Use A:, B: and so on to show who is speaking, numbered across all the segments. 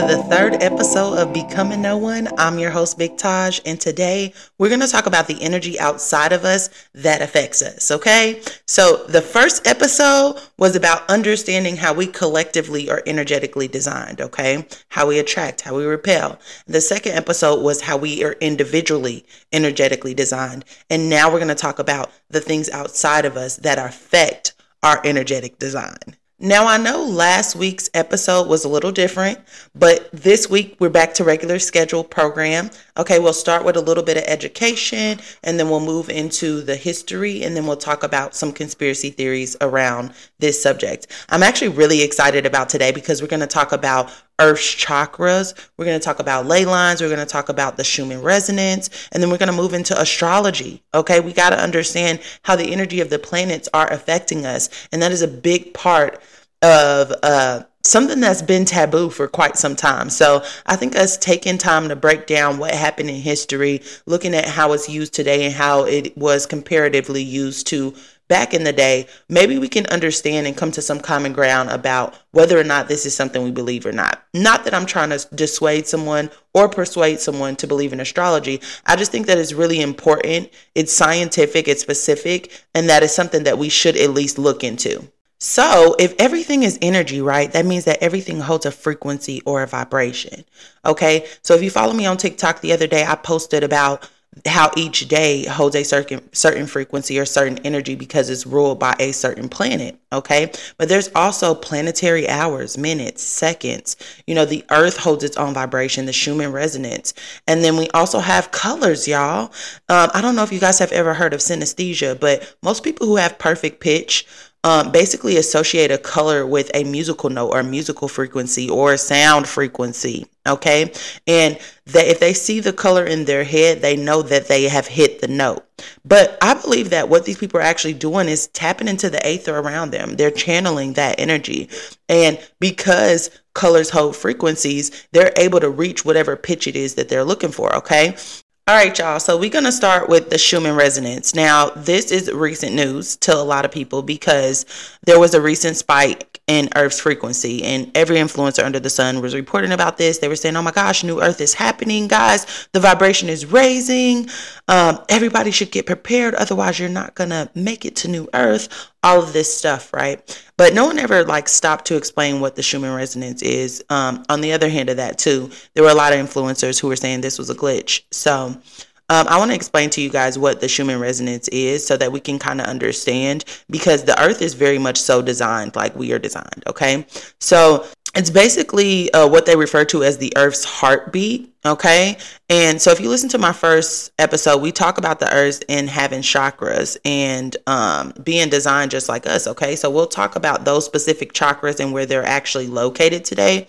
A: The third episode of Becoming No One. I'm your host, Big Taj, and today we're going to talk about the energy outside of us that affects us, okay? So, the first episode was about understanding how we collectively are energetically designed, okay? How we attract, how we repel. The second episode was how we are individually energetically designed. And now we're going to talk about the things outside of us that affect our energetic design. Now, I know last week's episode was a little different, but this week we're back to regular schedule program. Okay, we'll start with a little bit of education and then we'll move into the history and then we'll talk about some conspiracy theories around this subject. I'm actually really excited about today because we're going to talk about Earth's chakras. We're going to talk about ley lines. We're going to talk about the Schumann resonance. And then we're going to move into astrology. Okay. We got to understand how the energy of the planets are affecting us. And that is a big part of uh, something that's been taboo for quite some time. So I think us taking time to break down what happened in history, looking at how it's used today and how it was comparatively used to back in the day, maybe we can understand and come to some common ground about whether or not this is something we believe or not. Not that I'm trying to dissuade someone or persuade someone to believe in astrology. I just think that it's really important. It's scientific, it's specific, and that is something that we should at least look into. So, if everything is energy, right, that means that everything holds a frequency or a vibration. Okay. So, if you follow me on TikTok the other day, I posted about how each day holds a certain certain frequency or certain energy because it's ruled by a certain planet okay? But there's also planetary hours minutes seconds. You know the earth holds its own vibration the schumann resonance. And then we also have colors y'all. Um, i don't know if you guys have ever heard of synesthesia but most people who have perfect pitch um, basically associate a color with a musical note or musical frequency or sound frequency. Okay. And that if they see the color in their head, they know that they have hit the note. But I believe that what these people are actually doing is tapping into the aether around them. They're channeling that energy. And because colors hold frequencies, they're able to reach whatever pitch it is that they're looking for. Okay. All right, y'all. So we're going to start with the Schumann resonance. Now, this is recent news to a lot of people because there was a recent spike in Earth's frequency, and every influencer under the sun was reporting about this. They were saying, "Oh my gosh, new Earth is happening, guys! The vibration is raising. Um, everybody should get prepared, otherwise, you're not gonna make it to new Earth." All of this stuff, right? But no one ever like stopped to explain what the Schumann resonance is. Um, on the other hand of that, too, there were a lot of influencers who were saying this was a glitch. So um, I want to explain to you guys what the Schumann resonance is so that we can kind of understand because the earth is very much so designed like we are designed. Okay. So it's basically uh, what they refer to as the earth's heartbeat Okay. And so if you listen to my first episode, we talk about the earth and having chakras and um, being designed just like us. Okay. So we'll talk about those specific chakras and where they're actually located today.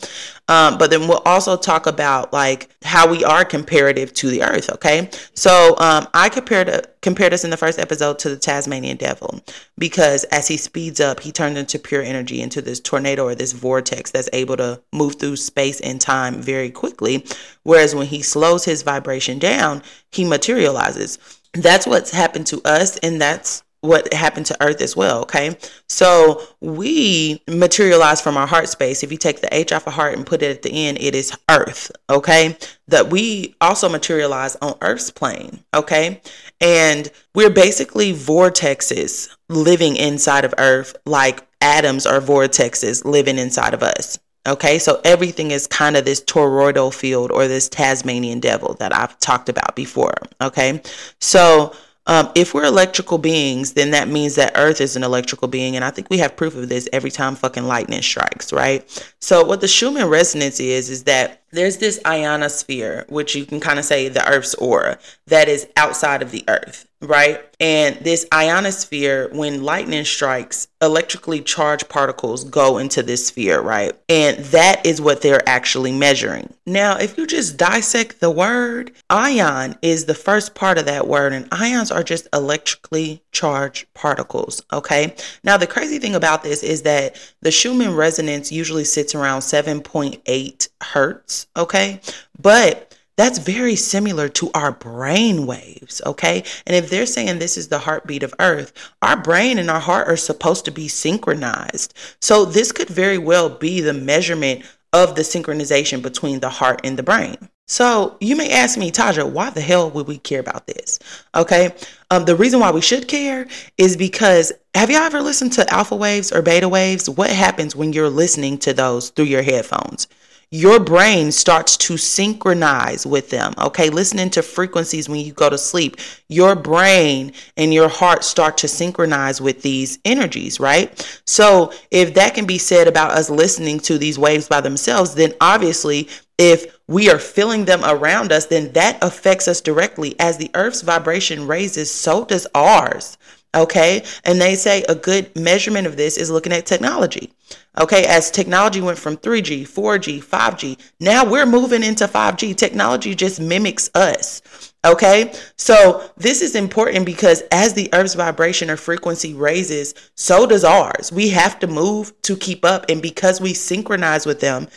A: Um, but then we'll also talk about like how we are comparative to the earth. Okay. So um, I compared, compared us in the first episode to the Tasmanian devil because as he speeds up, he turns into pure energy, into this tornado or this vortex that's able to move through space and time very quickly. Where Whereas when he slows his vibration down, he materializes. That's what's happened to us, and that's what happened to earth as well okay? So we materialize from our heart space. If you take the h off of heart and put it at the end it is earth okay? That we also materialize on earth's plane okay? And we're basically vortexes living inside of earth like atoms are vortexes living inside of us Okay, so everything is kind of this toroidal field or this Tasmanian devil that I've talked about before. Okay, so um, if we're electrical beings, then that means that Earth is an electrical being. And I think we have proof of this every time fucking lightning strikes, right? So, what the Schumann resonance is, is that there's this ionosphere, which you can kind of say the Earth's aura, that is outside of the Earth right? And this ionosphere, when lightning strikes, electrically charged particles go into this sphere, right? And that is what they're actually measuring. Now, if you just dissect the word, ion is the first part of that word, and ions are just electrically charged particles, okay? Now, the crazy thing about this is that the Schumann resonance usually sits around 7.8 hertz, okay? But that's very similar to our brain waves, okay? And if they're saying this is the heartbeat of Earth, our brain and our heart are supposed to be synchronized. So this could very well be the measurement of the synchronization between the heart and the brain. So you may ask me, Taja, why the hell would we care about this? Okay. Um, the reason why we should care is because have you ever listened to alpha waves or beta waves? What happens when you're listening to those through your headphones? Your brain starts to synchronize with them. Okay, listening to frequencies when you go to sleep, your brain and your heart start to synchronize with these energies, right? So, if that can be said about us listening to these waves by themselves, then obviously, if we are feeling them around us, then that affects us directly. As the earth's vibration raises, so does ours. Okay. And they say a good measurement of this is looking at technology. Okay. As technology went from 3G, 4G, 5G, now we're moving into 5G. Technology just mimics us. Okay. So this is important because as the earth's vibration or frequency raises, so does ours. We have to move to keep up. And because we synchronize with them,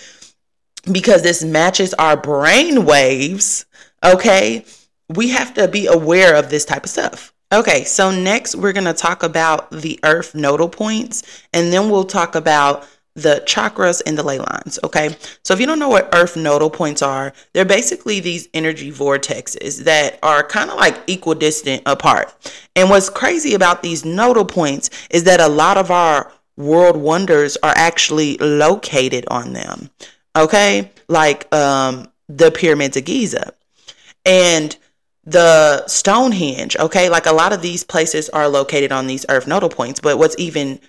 A: because this matches our brain waves, okay, we have to be aware of this type of stuff. Okay, so next we're going to talk about the earth nodal points and then we'll talk about the chakras and the ley lines. Okay, so if you don't know what earth nodal points are, they're basically these energy vortexes that are kind of like equidistant apart. And what's crazy about these nodal points is that a lot of our world wonders are actually located on them. Okay, like um, the pyramids of Giza. And the Stonehenge, okay? Like a lot of these places are located on these earth nodal points, but what's even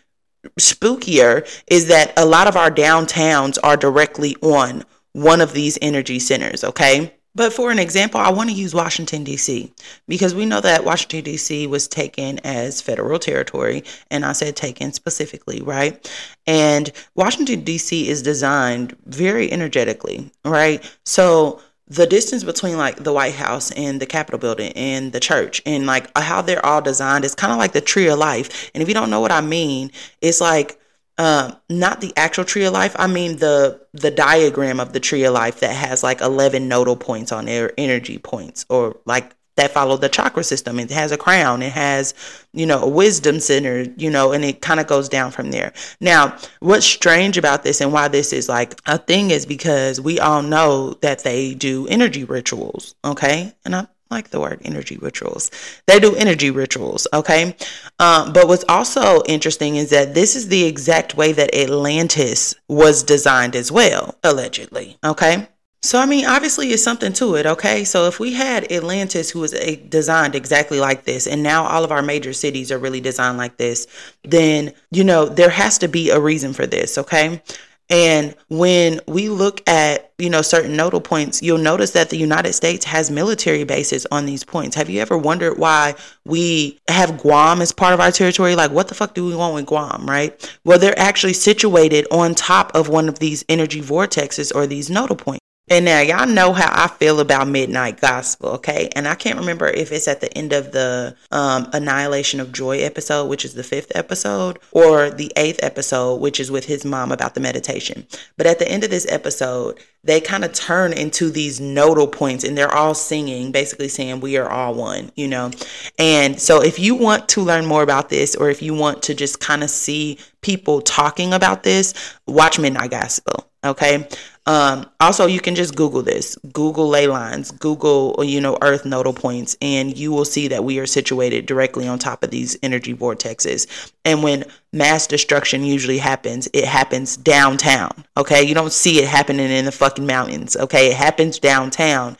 A: spookier is that a lot of our downtowns are directly on one of these energy centers, okay? But for an example, I want to use Washington, D.C., because we know that Washington, D.C. was taken as federal territory. And I said taken specifically, right? And Washington, D.C. is designed very energetically, right? So the distance between like the White House and the Capitol building and the church and like how they're all designed is kind of like the tree of life. And if you don't know what I mean, it's like um, not the actual tree of life. I mean the the diagram of the tree of life that has like eleven nodal points on their energy points, or like that follow the chakra system. It has a crown, it has, you know, a wisdom center, you know, and it kind of goes down from there. Now, what's strange about this and why this is like a thing is because we all know that they do energy rituals, okay? And I like the word energy rituals. They do energy rituals, okay? Um, but what's also interesting is that this is the exact way that Atlantis was designed as well, allegedly, okay? So, I mean, obviously, it's something to it, okay? So, if we had Atlantis, who was a, designed exactly like this, and now all of our major cities are really designed like this, then, you know, there has to be a reason for this, okay? And when we look at, you know, certain nodal points, you'll notice that the United States has military bases on these points. Have you ever wondered why we have Guam as part of our territory? Like, what the fuck do we want with Guam, right? Well, they're actually situated on top of one of these energy vortexes or these nodal points. And now y'all know how I feel about Midnight Gospel, okay? And I can't remember if it's at the end of the um, Annihilation of Joy episode, which is the fifth episode, or the eighth episode, which is with his mom about the meditation. But at the end of this episode, they kind of turn into these nodal points and they're all singing, basically saying, We are all one, you know? And so if you want to learn more about this, or if you want to just kind of see people talking about this, watch Midnight Gospel, okay? Um, also, you can just Google this, Google ley lines, Google, you know, earth nodal points, and you will see that we are situated directly on top of these energy vortexes. And when mass destruction usually happens, it happens downtown. Okay. You don't see it happening in the fucking mountains. Okay. It happens downtown.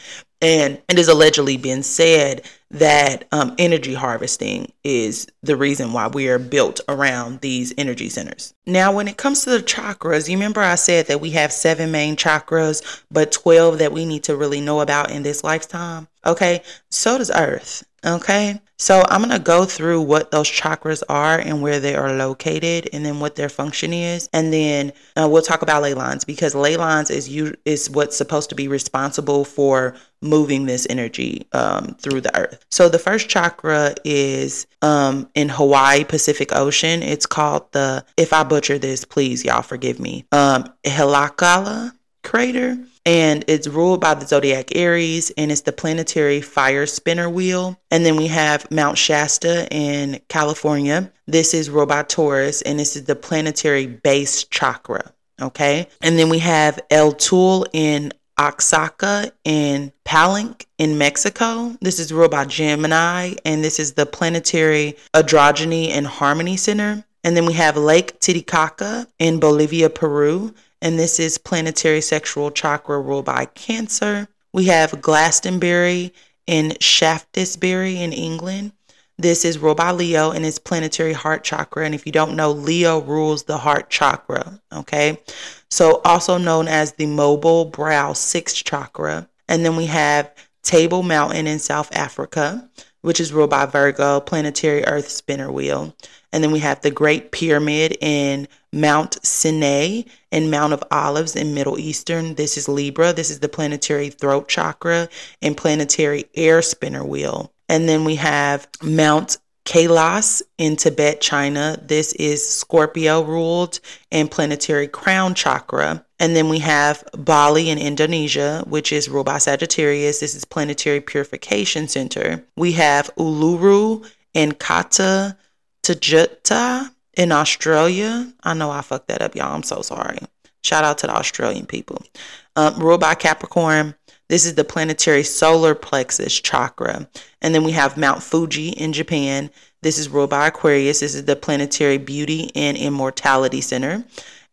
A: And it is allegedly been said that um, energy harvesting is the reason why we are built around these energy centers. Now, when it comes to the chakras, you remember I said that we have seven main chakras, but 12 that we need to really know about in this lifetime? Okay, so does Earth. Okay, so I'm going to go through what those chakras are and where they are located and then what their function is. And then uh, we'll talk about ley lines because ley lines is you is what's supposed to be responsible for moving this energy um, through the earth. So the first chakra is um, in Hawaii Pacific Ocean. It's called the, if I butcher this, please y'all forgive me, um, Haleakala crater and it's ruled by the zodiac Aries and it's the planetary fire spinner wheel. And then we have Mount Shasta in California. This is ruled by Taurus and this is the planetary base chakra. Okay. And then we have El Tul in Oaxaca in Palenque in Mexico. This is ruled by Gemini, and this is the Planetary Androgyny and Harmony Center. And then we have Lake Titicaca in Bolivia, Peru, and this is Planetary Sexual Chakra ruled by Cancer. We have Glastonbury in Shaftesbury in England. This is ruled by Leo and it's planetary heart chakra. And if you don't know, Leo rules the heart chakra. Okay. So, also known as the mobile brow sixth chakra. And then we have Table Mountain in South Africa, which is ruled by Virgo, planetary earth spinner wheel. And then we have the Great Pyramid in Mount Sinai and Mount of Olives in Middle Eastern. This is Libra. This is the planetary throat chakra and planetary air spinner wheel. And then we have Mount Kailas in Tibet, China. This is Scorpio ruled and planetary crown chakra. And then we have Bali in Indonesia, which is ruled by Sagittarius. This is planetary purification center. We have Uluru and Kata Tjuta in Australia. I know I fucked that up, y'all. I'm so sorry. Shout out to the Australian people. Um, ruled by Capricorn. This is the planetary solar plexus chakra. And then we have Mount Fuji in Japan. This is ruled by Aquarius. This is the planetary beauty and immortality center.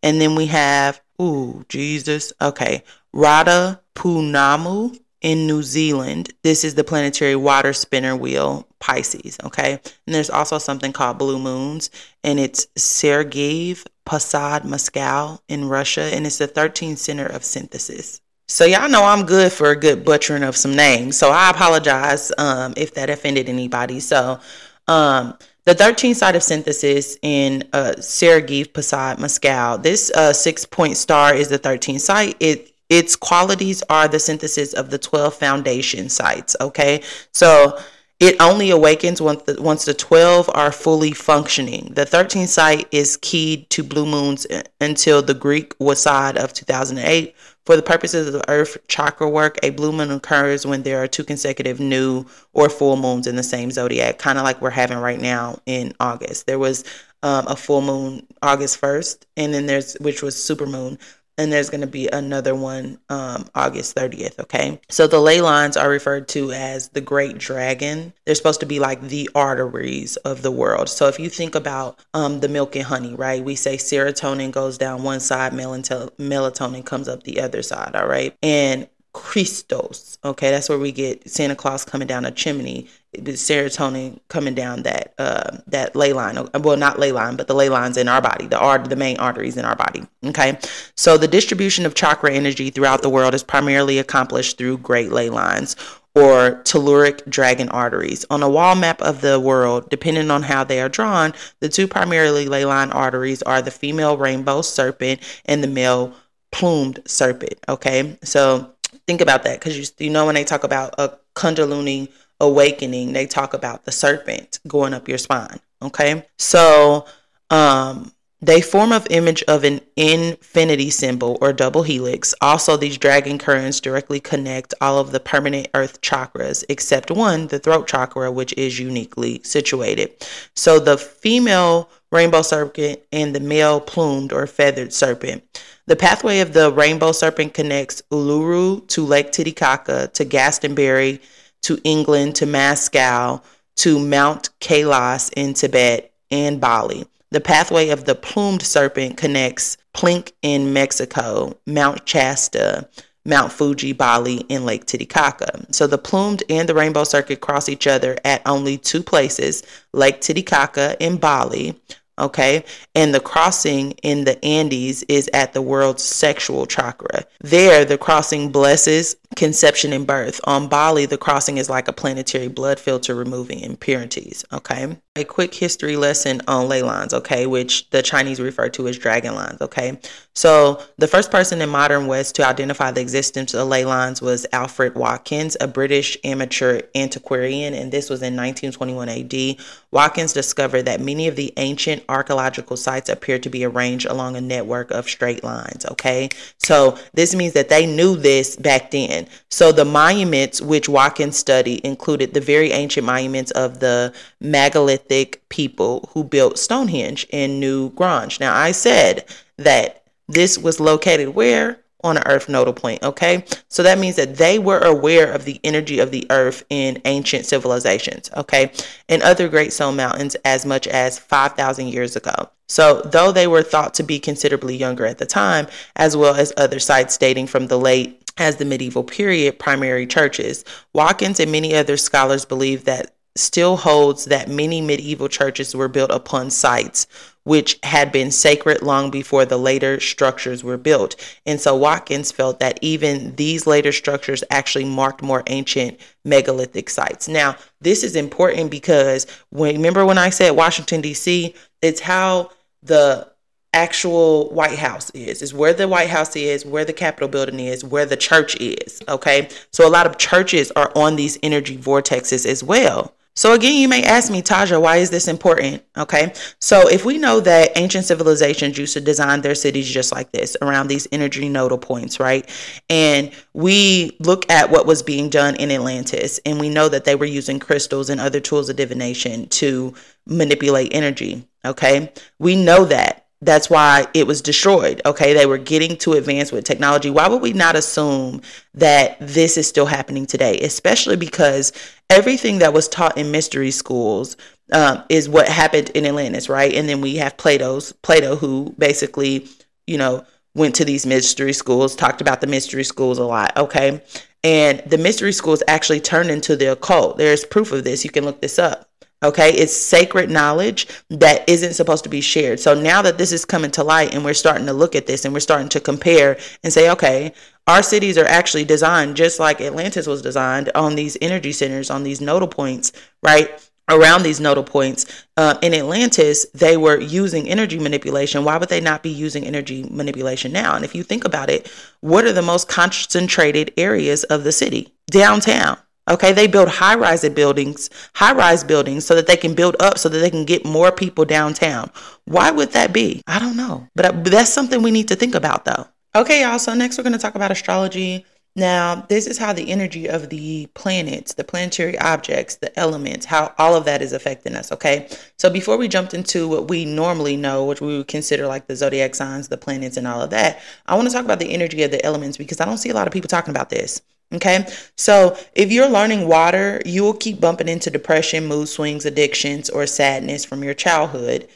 A: And then we have, ooh, Jesus. Okay. Radha Punamu in New Zealand. This is the planetary water spinner wheel, Pisces. Okay. And there's also something called blue moons, and it's Sergiev Posad Moscow in Russia, and it's the 13th center of synthesis. So y'all know I'm good for a good butchering of some names. So I apologize um, if that offended anybody. So um, the 13th site of synthesis in uh, Sergiev Posad Moscow. This uh, six point star is the 13th site. It its qualities are the synthesis of the 12 foundation sites. Okay, so it only awakens once the, once the 12 are fully functioning. The 13th site is keyed to blue moons until the Greek Wasad of 2008 for the purposes of Earth chakra work, a blue moon occurs when there are two consecutive new or full moons in the same zodiac, kind of like we're having right now in August. There was um, a full moon August 1st, and then there's which was super moon and there's going to be another one um, August 30th. Okay. So the ley lines are referred to as the great dragon. They're supposed to be like the arteries of the world. So if you think about um, the milk and honey, right, we say serotonin goes down one side, melatonin comes up the other side. All right. And Christos. Okay, that's where we get Santa Claus coming down a chimney the serotonin coming down that uh, that ley line. Well, not ley line, but the ley lines in our body, the art, the main arteries in our body. Okay, so the distribution of chakra energy throughout the world is primarily accomplished through great ley lines or telluric dragon arteries. On a wall map of the world, depending on how they are drawn, the two primarily ley line arteries are the female rainbow serpent and the male plumed serpent. Okay, so think about that because you, you know when they talk about a kundalini awakening, they talk about the serpent going up your spine. Okay. So um, they form of image of an infinity symbol or double helix. Also, these dragon currents directly connect all of the permanent earth chakras except one, the throat chakra, which is uniquely situated. So the female rainbow serpent and the male plumed or feathered serpent. The pathway of the rainbow serpent connects Uluru to Lake Titicaca to Glastonbury to England to Moscow to Mount Kailas in Tibet and Bali. The pathway of the plumed serpent connects Plink in Mexico, Mount Shasta, Mount Fuji, Bali, and Lake Titicaca. So the plumed and the rainbow circuit cross each other at only two places, Lake Titicaca in Bali, okay? And the crossing in the Andes is at the world's sexual chakra. There, the crossing blesses conception and birth. On Bali, the crossing is like a planetary blood filter removing impurities, okay? A quick history lesson on ley lines, okay, which the Chinese refer to as dragon lines, okay? So, the first person in modern West to identify the existence of ley lines was Alfred Watkins, a British amateur antiquarian, and this was in 1921 AD. Watkins discovered that many of the ancient archaeological sites appear to be arranged along a network of straight lines, okay? So, this means that they knew this back then so the monuments which Watkins studied included the very ancient monuments of the megalithic people who built Stonehenge in Newgrange. Now I said that This was located where? on an earth nodal point. Okay. So that means that they were aware of the energy of the earth in ancient civilizations. Okay. And other Great Stone Mountains as much as 5,000 years ago. So, though they were thought to be considerably younger at the time, as well as other sites dating from the late as the medieval period primary churches, Watkins and many other scholars believe that still holds that many medieval churches were built upon sites which had been sacred long before the later structures were built. And so Watkins felt that even these later structures actually marked more ancient megalithic sites. Now, this is important because when remember when I said Washington D.C., it's how the actual White House is, is where the White House is, where the Capitol building is, where the church is. Okay. So a lot of churches are on these energy vortexes as well. So again, you may ask me, Taja, why is this important? Okay. So if we know that ancient civilizations used to design their cities just like this, around these energy nodal points, right? And we look at what was being done in Atlantis, and we know that they were using crystals and other tools of divination to manipulate energy. Okay. We know that that's why it was destroyed. Okay, they were getting too advanced with technology. Why would we not assume that this is still happening today? Especially because everything that was taught in mystery schools um, is what happened in Atlantis, right? And then we have Plato's Plato, who basically, you know, went to these mystery schools, talked about the mystery schools a lot. Okay, and the mystery schools actually turned into the occult. There's proof of this. You can look this up. Okay, it's sacred knowledge that isn't supposed to be shared. So now that this is coming to light and we're starting to look at this and we're starting to compare and say, okay, our cities are actually designed just like Atlantis was designed on these energy centers, on these nodal points, right? Around these nodal points. Uh, in Atlantis, they were using energy manipulation. Why would they not be using energy manipulation now? And if you think about it, what are the most concentrated areas of the city? Downtown Okay, they build high rise buildings, high rise buildings so that they can build up so that they can get more people downtown. Why would that be? I don't know. But, uh, that's something we need to think about though. Okay, y'all. So next we're going to talk about astrology. Now, this is how the energy of the planets, the planetary objects, the elements, how all of that is affecting us. Okay. So before we jumped into what we normally know, which we would consider like the zodiac signs, the planets, and all of that, I want to talk about the energy of the elements because I don't see a lot of people talking about this. Okay. So if you're learning water, you will keep bumping into depression, mood swings, addictions, or sadness from your childhood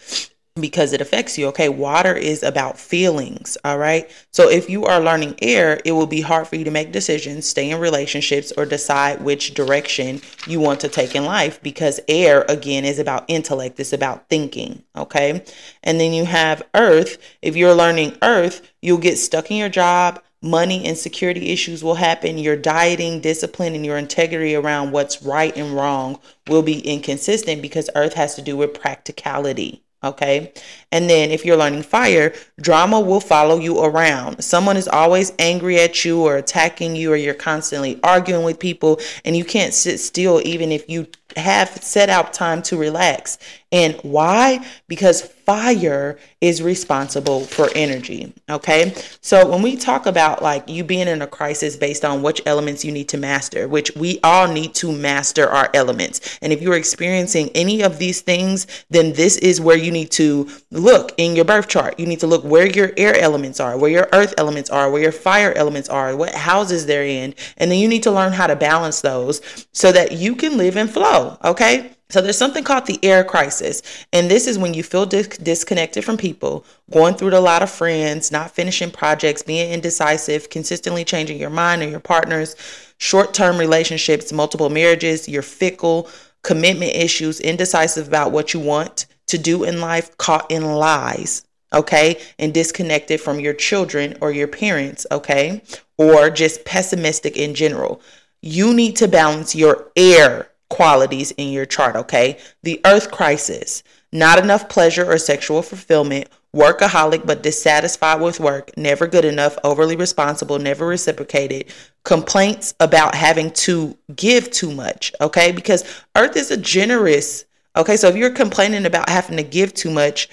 A: because it affects you. Okay. Water is about feelings. All right. So if you are learning air, it will be hard for you to make decisions, stay in relationships, or decide which direction you want to take in life because air, again, is about intellect, it's about thinking. Okay. And then you have earth. If you're learning earth, you'll get stuck in your job money and security issues will happen. Your dieting, discipline, and your integrity around what's right and wrong will be inconsistent because earth has to do with practicality. Okay. And then if you're learning fire, drama will follow you around. Someone is always angry at you or attacking you, or you're constantly arguing with people, and you can't sit still even if you have set out time to relax. And why? Because fire is responsible for energy. Okay. So when we talk about like you being in a crisis based on which elements you need to master, which we all need to master our elements. And if you're experiencing any of these things, then this is where you need to look in your birth chart. You need to look where your air elements are, where your earth elements are, where your fire elements are, what houses they're in. And then you need to learn how to balance those so that you can live in flow. Okay. So there's something called the air crisis. And this is when you feel dis- disconnected from people, going through a lot of friends, not finishing projects, being indecisive, consistently changing your mind or your partners, short term relationships, multiple marriages, you're fickle, commitment issues, indecisive about what you want to do in life, caught in lies, okay, and disconnected from your children or your parents, okay, or just pessimistic in general. You need to balance your air qualities in your chart, okay? The earth crisis, not enough pleasure or sexual fulfillment, workaholic but dissatisfied with work, never good enough, overly responsible, never reciprocated, complaints about having to give too much, okay? Because earth is a generous, okay? So if you're complaining about having to give too much,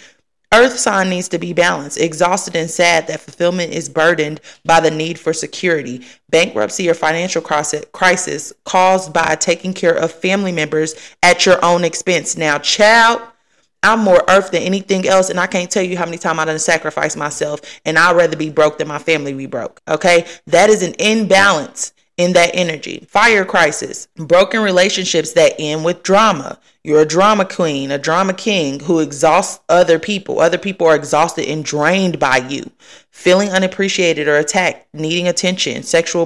A: Earth sign needs to be balanced, exhausted and sad that fulfillment is burdened by the need for security, bankruptcy or financial crisis caused by taking care of family members at your own expense. Now, child, I'm more earth than anything else, and I can't tell you how many times I done sacrificed myself, and I'd rather be broke than my family be broke. Okay, that is an imbalance in that energy. Fire crisis, broken relationships that end with drama. You're a drama queen, a drama king who exhausts other people. Other people are exhausted and drained by you. Feeling unappreciated or attacked, needing attention, sexual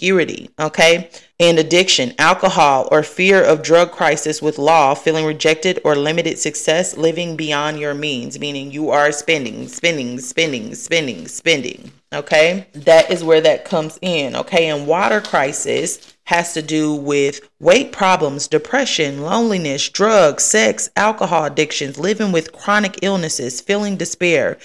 A: promiscuity, okay? And addiction, alcohol, or fear of drug crisis with law, feeling rejected or limited success, living beyond your means, meaning you are spending, spending, spending, spending, spending. Okay, that is where that comes in. Okay, and water crisis has to do with weight problems, depression, loneliness, drugs, sex, alcohol addictions, living with chronic illnesses, feeling despair,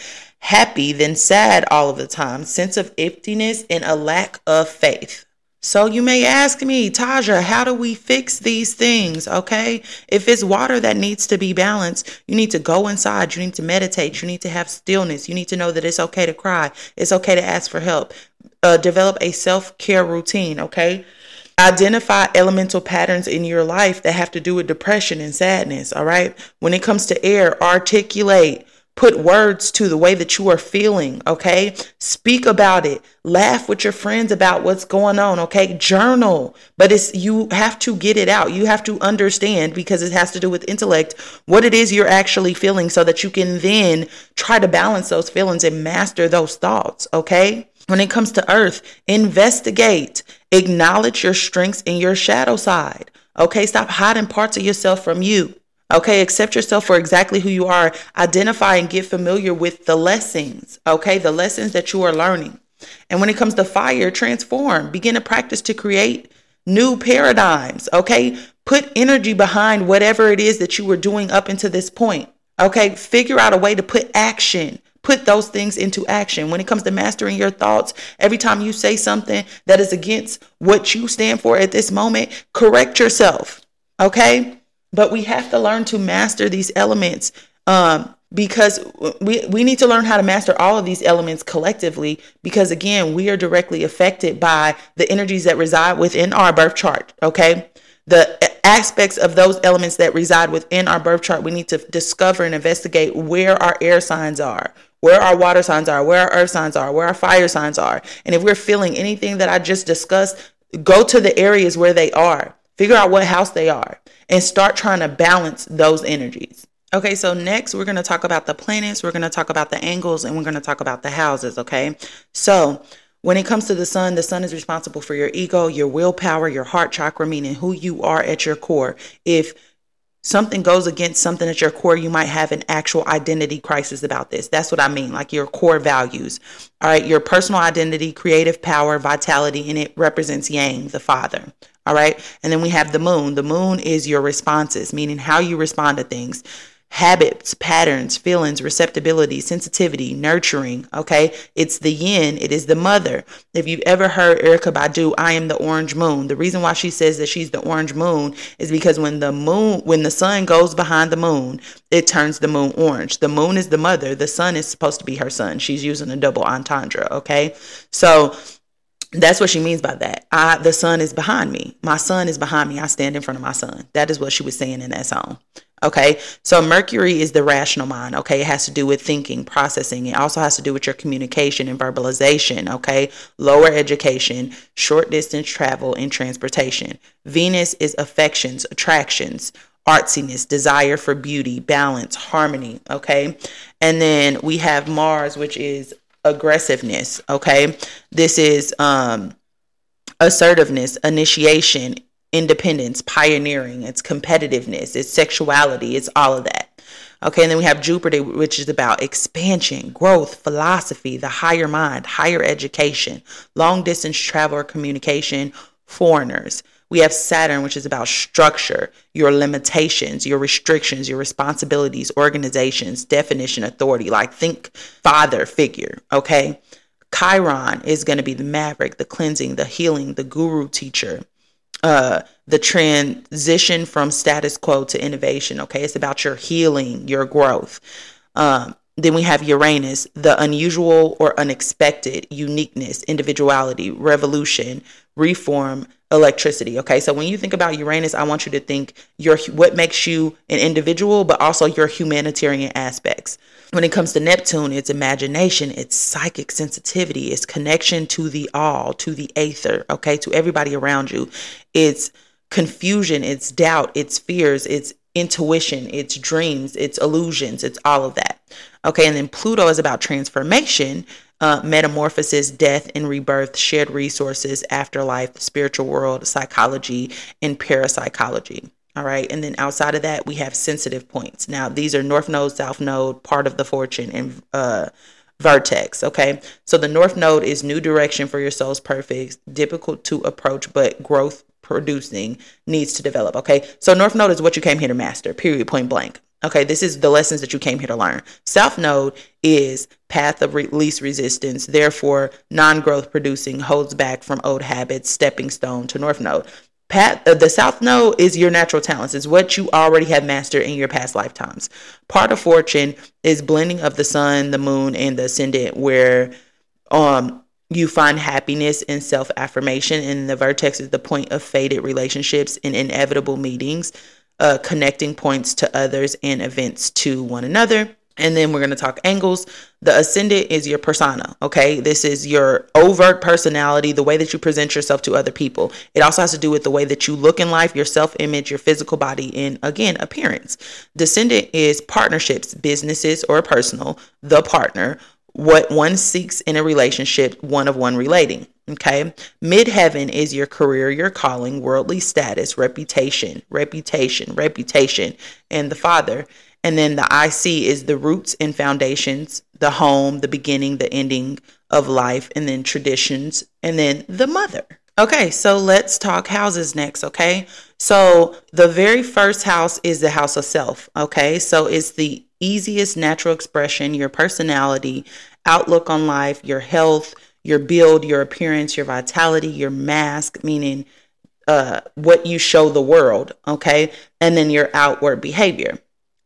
A: happy, than sad all of the time, sense of emptiness, and a lack of faith. So you may ask me, Taja, how do we fix these things? Okay. If it's water that needs to be balanced, you need to go inside. You need to meditate. You need to have stillness. You need to know that it's okay to cry. It's okay to ask for help. Uh, develop a self care routine. Okay. Identify elemental patterns in your life that have to do with depression and sadness. All right. When it comes to air, articulate Put words to the way that you are feeling, okay? Speak about it. Laugh with your friends about what's going on, okay? Journal. But it's you have to get it out. You have to understand because it has to do with intellect what it is you're actually feeling so that you can then try to balance those feelings and master those thoughts, okay? When it comes to earth, investigate, acknowledge your strengths and your shadow side. Okay, stop hiding parts of yourself from you. Okay, accept yourself for exactly who you are. Identify and get familiar with the lessons, okay, the lessons that you are learning. And when it comes to fire, transform, begin to practice to create new paradigms, okay? Put energy behind whatever it is that you were doing up until this point, okay? Figure out a way to put action. Put those things into action. When it comes to mastering your thoughts, every time you say something that is against what you stand for at this moment, correct yourself. Okay? But we have to learn to master these elements um, because we, we need to learn how to master all of these elements collectively because, again, we are directly affected by the energies that reside within our birth chart. Okay. The aspects of those elements that reside within our birth chart, we need to discover and investigate where our air signs are, where our water signs are, where our earth signs are, where our fire signs are. And if we're feeling anything that I just discussed, go to the areas where they are. Figure out what house they are and start trying to balance those energies. Okay, so next we're going to talk about the planets, we're going to talk about the angles, and we're going to talk about the houses. Okay, so when it comes to the sun, the sun is responsible for your ego, your willpower, your heart chakra, meaning who you are at your core. If something goes against something at your core, you might have an actual identity crisis about this. That's what I mean, like your core values. All right, your personal identity, creative power, vitality, and it represents Yang, the father. All right. And then we have the moon. The moon is your responses, meaning how you respond to things habits, patterns, feelings, receptibility, sensitivity, nurturing. Okay. It's the yin, it is the mother. If you've ever heard Erykah Badu, I am the orange moon. The reason why she says that she's the orange moon is because when the moon, when the sun goes behind the moon, it turns the moon orange. The moon is the mother, the sun is supposed to be her son. She's using a double entendre. Okay. So, that's what she means by that. I the sun is behind me. My son is behind me. I stand in front of my son. That is what she was saying in that song. Okay. So Mercury is the rational mind. Okay. It has to do with thinking, processing. It also has to do with your communication and verbalization. Okay. Lower education, short distance travel, and transportation. Venus is affections, attractions, artsiness, desire for beauty, balance, harmony. Okay. And then we have Mars, which is aggressiveness. Okay. This is um, assertiveness, initiation, independence, pioneering, it's competitiveness, it's sexuality, it's all of that. Okay, and then we have Jupiter, which is about expansion, growth, philosophy, the higher mind, higher education, long distance travel or communication, foreigners. We have Saturn, which is about structure, your limitations, your restrictions, your responsibilities, organizations, definition, authority, like think father figure, okay? Chiron is going to be the maverick, the cleansing, the healing, the guru teacher, uh, the transition from status quo to innovation, okay? It's about your healing, your growth. Um, Then we have Uranus, the unusual or unexpected, uniqueness, individuality, revolution, reform, electricity. Okay, so when you think about Uranus, I want you to think your what makes you an individual, but also your humanitarian aspects. When it comes to Neptune, it's imagination, it's psychic sensitivity, it's connection to the all, to the aether, okay, to everybody around you. It's confusion, it's doubt, it's fears, it's intuition, it's dreams, it's illusions, it's all of that. Okay, and then Pluto is about transformation, uh, metamorphosis, death and rebirth, shared resources, afterlife, spiritual world, psychology, and parapsychology. All right, and then outside of that, we have sensitive points. Now, these are North Node, South Node, part of the fortune, and uh, vertex. Okay, so the North Node is new direction for your soul's perfect, difficult to approach, but growth producing needs to develop. Okay. So North Node is what you came here to master, period, point blank. Okay. This is the lessons that you came here to learn. South Node is path of re- least resistance, therefore non growth producing, holds back from old habits, stepping stone to North Node. Pat, uh, the South Node is your natural talents, is what you already have mastered in your past lifetimes. Part of fortune is blending of the sun, the moon, and the ascendant, where um you find happiness and self affirmation, and the vertex is the point of faded relationships and inevitable meetings, uh, connecting points to others and events to one another. And then we're going to talk angles. The ascendant is your persona. Okay. This is your overt personality, the way that you present yourself to other people. It also has to do with the way that you look in life, your self image, your physical body, and again, appearance. Descendant is partnerships, businesses, or personal, the partner what one seeks in a relationship, one of one relating. Okay. Midheaven is your career, your calling, worldly status, reputation, reputation, reputation, and the Father. And then the IC is the roots and foundations, the home, the beginning, the ending of life, and then traditions, and then the mother. Okay, so let's talk houses next, okay? So the very first house is the house of self, okay? So it's the easiest natural expression, your personality, outlook on life, your health, your build, your appearance, your vitality, your mask, meaning uh, what you show the world, okay? And then your outward behavior.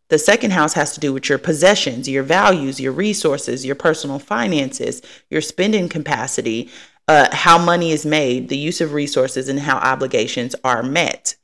A: The second house has to do with your possessions, your values, your resources, your personal finances, your spending capacity, uh, how money is made, the use of resources, and how obligations are met.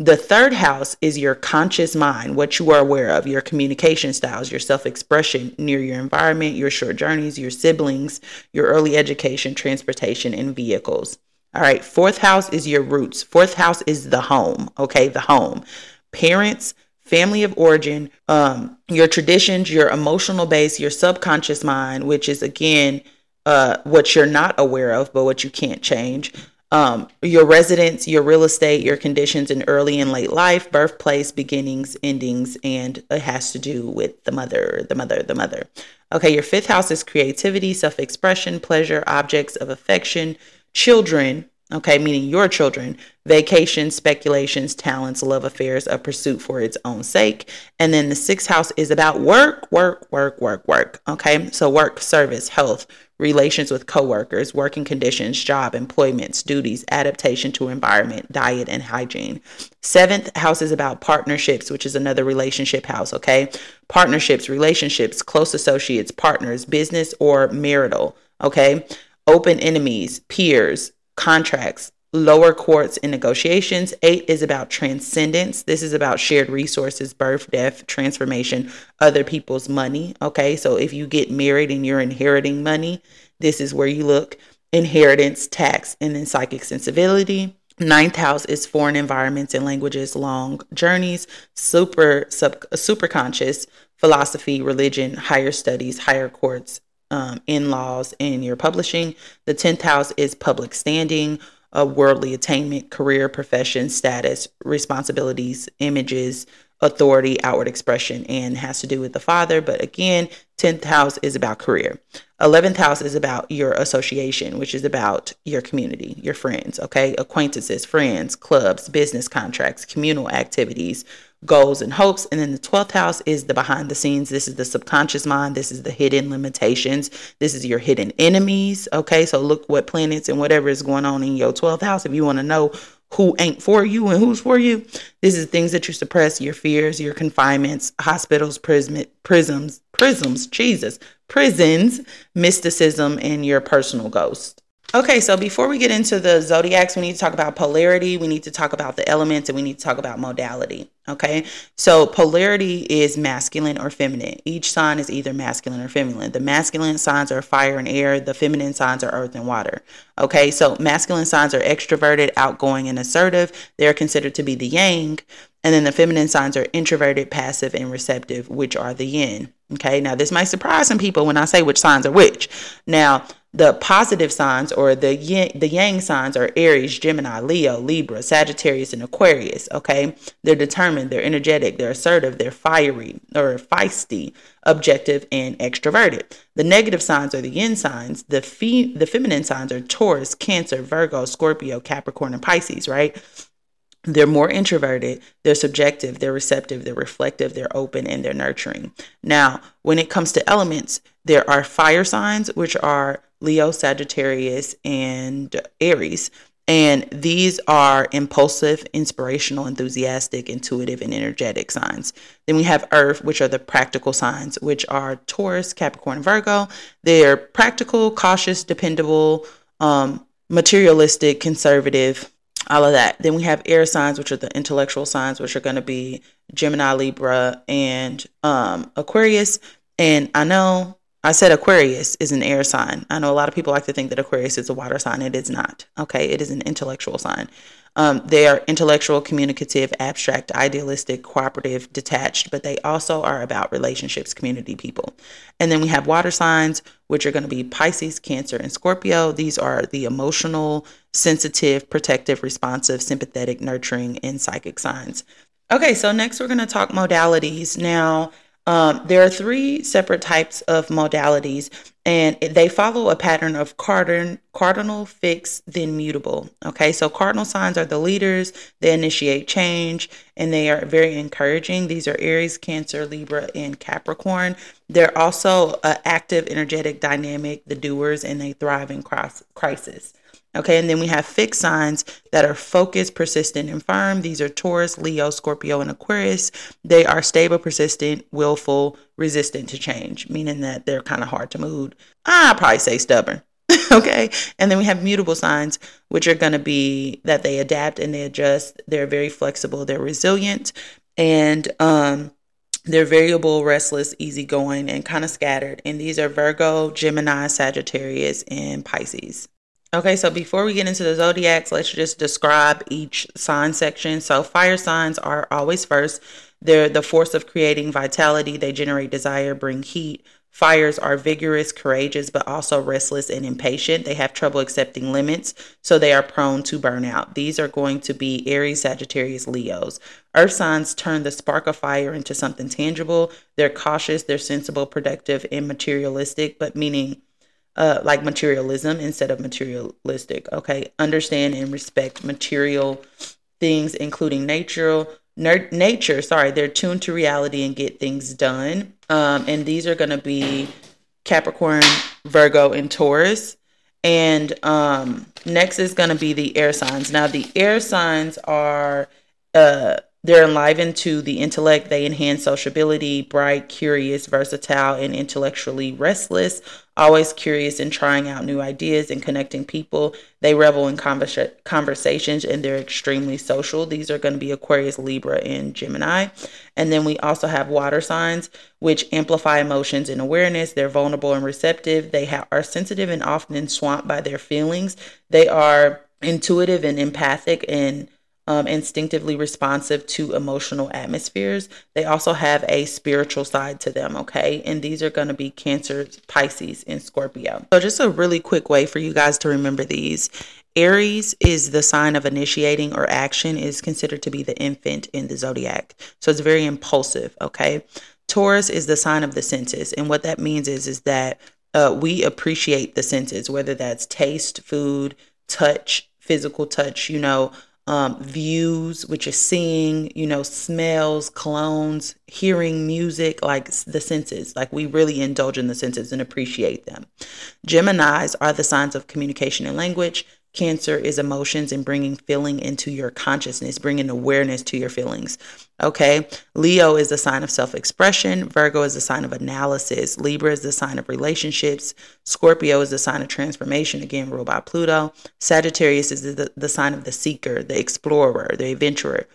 A: The third house is your conscious mind, what you are aware of, your communication styles, your self expression near your environment, your short journeys, your siblings, your early education, transportation, and vehicles. All right. Fourth house is your roots. Fourth house is the home. Okay. The home. Parents, family of origin, um, your traditions, your emotional base, your subconscious mind, which is again, uh, what you're not aware of, but what you can't change um, your residence, your real estate, your conditions in early and late life, birthplace, beginnings, endings, and it has to do with the mother, the mother, the mother. Okay, your fifth house is creativity, self expression, pleasure, objects of affection, children, okay, meaning your children, vacations, speculations, talents, love affairs, a pursuit for its own sake. And then the sixth house is about work, work, work, work, work. Okay, so work, service, health, relations with coworkers, working conditions, job, employments, duties, adaptation to environment, diet, and hygiene. Seventh house is about partnerships, which is another relationship house, okay? Partnerships, relationships, close associates, partners, business or marital, okay? Open enemies, peers, contracts, lower courts and negotiations. Eight is about transcendence. This is about shared resources, birth, death, transformation, other people's money. Okay, so if you get married and you're inheriting money, this is where you look inheritance, tax, and then psychic sensibility. Ninth house is foreign environments and languages, long journeys, super sub super conscious, philosophy, religion, higher studies, higher courts, um, in laws, and your publishing. The tenth house is public standing, of worldly attainment, career, profession, status, responsibilities, images, authority, outward expression, and has to do with the father. But again, 10th house is about career. 11th house is about your association, which is about your community, your friends, okay? Acquaintances, friends, clubs, business contracts, communal activities, goals and hopes. And then the 12th house is the behind the scenes. This is the subconscious mind. This is the hidden limitations. This is your hidden enemies. Okay. So look what planets and whatever is going on in your 12th house. If you want to know who ain't for you and who's for you. This is things that you suppress, your fears, your confinements, hospitals, prism, prisms, prisms, Jesus, prisons, mysticism, and your personal ghost. Okay, so before we get into the zodiacs, we need to talk about polarity, we need to talk about the elements, and we need to talk about modality. Okay, so polarity is masculine or feminine. Each sign is either masculine or feminine. The masculine signs are fire and air, the feminine signs are earth and water. Okay, so masculine signs are extroverted, outgoing, and assertive. They're considered to be the yang. And then the feminine signs are introverted, passive, and receptive, which are the yin. Okay, now this might surprise some people when I say which signs are which. Now, the positive signs or the yin, the yang signs are Aries, Gemini, Leo, Libra, Sagittarius, and Aquarius. Okay, they're determined, they're energetic, they're assertive, they're fiery or feisty, objective, and extroverted. The negative signs are the yin signs. The fe- the feminine signs are Taurus, Cancer, Virgo, Scorpio, Capricorn, and Pisces. Right. They're more introverted, they're subjective, they're receptive, they're reflective, they're open, and they're nurturing. Now, when it comes to elements, there are fire signs, which are Leo, Sagittarius, and Aries. And these are impulsive, inspirational, enthusiastic, intuitive, and energetic signs. Then we have Earth, which are the practical signs, which are Taurus, Capricorn, Virgo. They're practical, cautious, dependable, um, materialistic, conservative, all of that. Then we have air signs, which are the intellectual signs, which are going to be Gemini, Libra, and um, Aquarius. And I know I said Aquarius is an air sign. I know a lot of people like to think that Aquarius is a water sign. It is not. Okay, it is an intellectual sign. Um, they are intellectual, communicative, abstract, idealistic, cooperative, detached, but they also are about relationships, community, people. And then we have water signs, which are going to be Pisces, Cancer, and Scorpio. These are the emotional, sensitive, protective, responsive, sympathetic, nurturing, and psychic signs. Okay, so next we're going to talk modalities. Now, um, there are three separate types of modalities, and they follow a pattern of cardinal, cardinal, fixed, then mutable. Okay, so cardinal signs are the leaders, they initiate change, and they are very encouraging. These are Aries, Cancer, Libra, and Capricorn. They're also uh, active, energetic, dynamic, the doers, and they thrive in crisis. Okay, and then we have fixed signs that are focused, persistent, and firm. These are Taurus, Leo, Scorpio, and Aquarius. They are stable, persistent, willful, resistant to change, meaning that they're kind of hard to move. I probably say stubborn. okay, and then we have mutable signs, which are going to be that they adapt and they adjust. They're very flexible, they're resilient, and um, they're variable, restless, easygoing, and kind of scattered. And these are Virgo, Gemini, Sagittarius, and Pisces. Okay, so before we get into the zodiacs, let's just describe each sign section. So, fire signs are always first. They're the force of creating vitality, they generate desire, bring heat. Fires are vigorous, courageous, but also restless and impatient. They have trouble accepting limits, so they are prone to burnout. These are going to be Aries, Sagittarius, Leos. Earth signs turn the spark of fire into something tangible. They're cautious, they're sensible, productive, and materialistic, but meaning uh, like materialism instead of materialistic. Okay, understand and respect material things, including nature. Ner- nature, sorry, they're tuned to reality and get things done. Um, and these are going to be Capricorn, Virgo, and Taurus. And um, next is going to be the air signs. Now, the air signs are uh, they're enlivened to the intellect. They enhance sociability, bright, curious, versatile, and intellectually restless. Always curious and trying out new ideas and connecting people. They revel in conversa- conversations and they're extremely social. These are going to be Aquarius, Libra, and Gemini. And then we also have water signs, which amplify emotions and awareness. They're vulnerable and receptive. They ha- are sensitive and often swamped by their feelings. They are intuitive and empathic and um, instinctively responsive to emotional atmospheres. They also have a spiritual side to them, okay? And these are going to be Cancer, Pisces, and Scorpio. So, just a really quick way for you guys to remember these. Aries is the sign of initiating or action, is considered to be the infant in the zodiac. So, it's very impulsive, okay? Taurus is the sign of the senses. And what that means is, is that uh, we appreciate the senses, whether that's taste, food, touch, physical touch, you know, um, views, which is seeing, you know, smells, colognes, hearing music, like the senses. Like we really indulge in the senses and appreciate them. Geminis are the signs of communication and language. Cancer is emotions and bringing feeling into your consciousness, bringing awareness to your feelings. Okay. Leo is the sign of self expression. Virgo is the sign of analysis. Libra is the sign of relationships. Scorpio is the sign of transformation, again, ruled by Pluto. Sagittarius is the, the sign of the seeker, the explorer, the adventurer.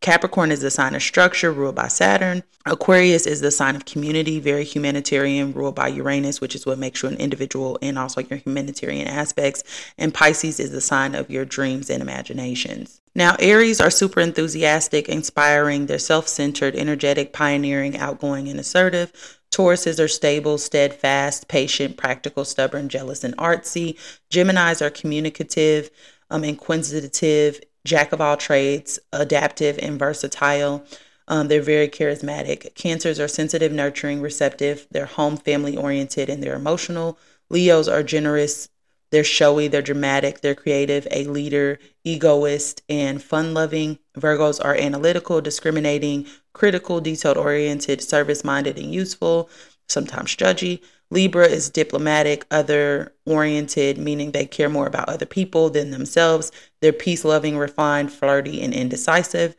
A: Capricorn is the sign of structure, ruled by Saturn. Aquarius is the sign of community, very humanitarian, ruled by Uranus, which is what makes you an individual and also your humanitarian aspects. And Pisces is the sign of your dreams and imaginations. Now, Aries are super enthusiastic, inspiring, they're self centered, energetic, pioneering, outgoing, and assertive. Tauruses are stable, steadfast, patient, practical, stubborn, jealous, and artsy. Geminis are communicative, um, inquisitive, jack of all trades, adaptive, and versatile. Um, they're very charismatic. Cancers are sensitive, nurturing, receptive. They're home, family oriented, and they're emotional. Leos are generous. They're showy, they're dramatic, they're creative, a leader, egoist, and fun loving. Virgos are analytical, discriminating, critical, detailed oriented, service minded, and useful, sometimes judgy. Libra is diplomatic, other oriented, meaning they care more about other people than themselves. They're peace loving, refined, flirty, and indecisive.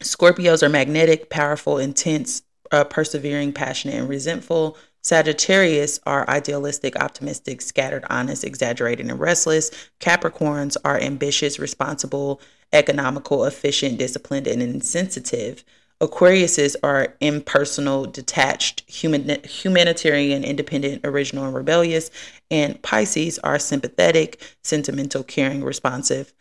A: Scorpios are magnetic, powerful, intense, uh, persevering, passionate, and resentful. Sagittarius are idealistic, optimistic, scattered, honest, exaggerated, and restless. Capricorns are ambitious, responsible, economical, efficient, disciplined, and insensitive. Aquariuses are impersonal, detached, human, humanitarian, independent, original, and rebellious. And Pisces are sympathetic, sentimental, caring, responsive,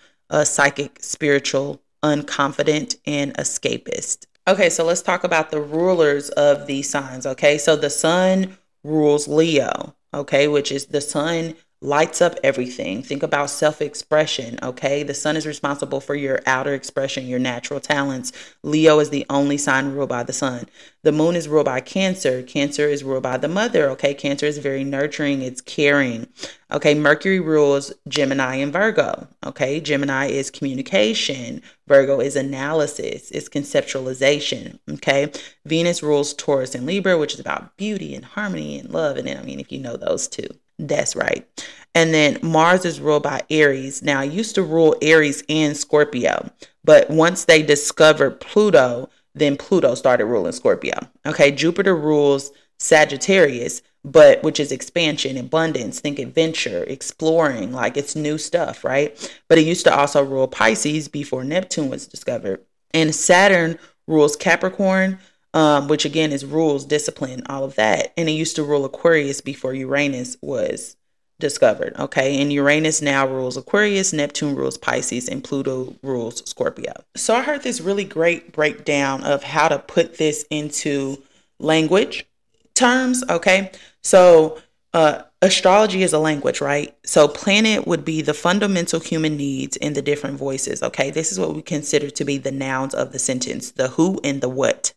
A: psychic, spiritual, unconfident, and escapist. Okay, so let's talk about the rulers of these signs. Okay, so the sun rules Leo, okay, which is the sun lights up everything. Think about self expression, okay? The sun is responsible for your outer expression, your natural talents. Leo is the only sign ruled by the sun. The moon is ruled by Cancer. Cancer is ruled by the mother, okay? Cancer is very nurturing, it's caring. Okay, Mercury rules Gemini and Virgo, okay? Gemini is communication, Virgo is analysis, it's conceptualization, okay? Venus rules Taurus and Libra, which is about beauty and harmony and love. And I mean, if you know those two. That's right. And then Mars is ruled by Aries. Now, used to rule Aries and Scorpio, but once they discovered Pluto, then Pluto started ruling Scorpio. Okay, Jupiter rules Sagittarius, but which is expansion, abundance, think adventure, exploring, like it's new stuff, right? But it used to also rule Pisces before Neptune was discovered. And Saturn rules Capricorn, um, which again is rules, discipline, all of that. And it used to rule Aquarius before Uranus was discovered. Okay. And Uranus now rules Aquarius, Neptune rules Pisces, and Pluto rules Scorpio. So I heard this really great breakdown of how to put this into language terms. Okay. So, uh, astrology is a language, right? So, planet would be the fundamental human needs in the different voices. Okay. This is what we consider to be the nouns of the sentence the who and the what.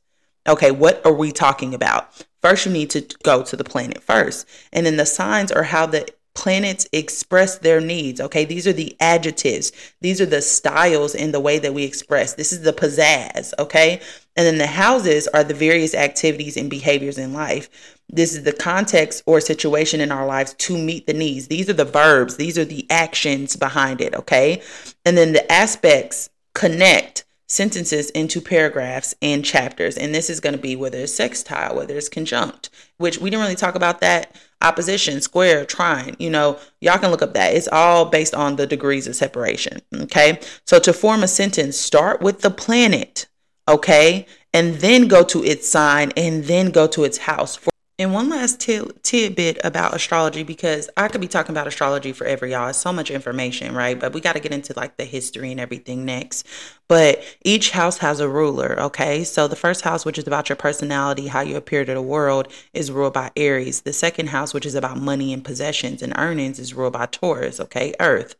A: Okay, what are we talking about? First, you need to go to the planet first. And then the signs are how the planets express their needs. Okay, these are the adjectives, these are the styles in the way that we express. This is the pizzazz. Okay, and then the houses are the various activities and behaviors in life. This is the context or situation in our lives to meet the needs. These are the verbs, these are the actions behind it. Okay, and then the aspects connect sentences into paragraphs and chapters. And this is going to be whether it's sextile, whether it's conjunct, which we didn't really talk about that. Opposition, square, trine, you know, y'all can look up that. It's all based on the degrees of separation. Okay. So to form a sentence, start with the planet. Okay. And then go to its sign and then go to its house. And one last t- tidbit about astrology, because I could be talking about astrology forever, y'all. It's so much information, right? But we got to get into like the history and everything next. But each house has a ruler, okay? So the first house, which is about your personality, how you appear to the world, is ruled by Aries. The second house, which is about money and possessions and earnings, is ruled by Taurus, okay? Earth.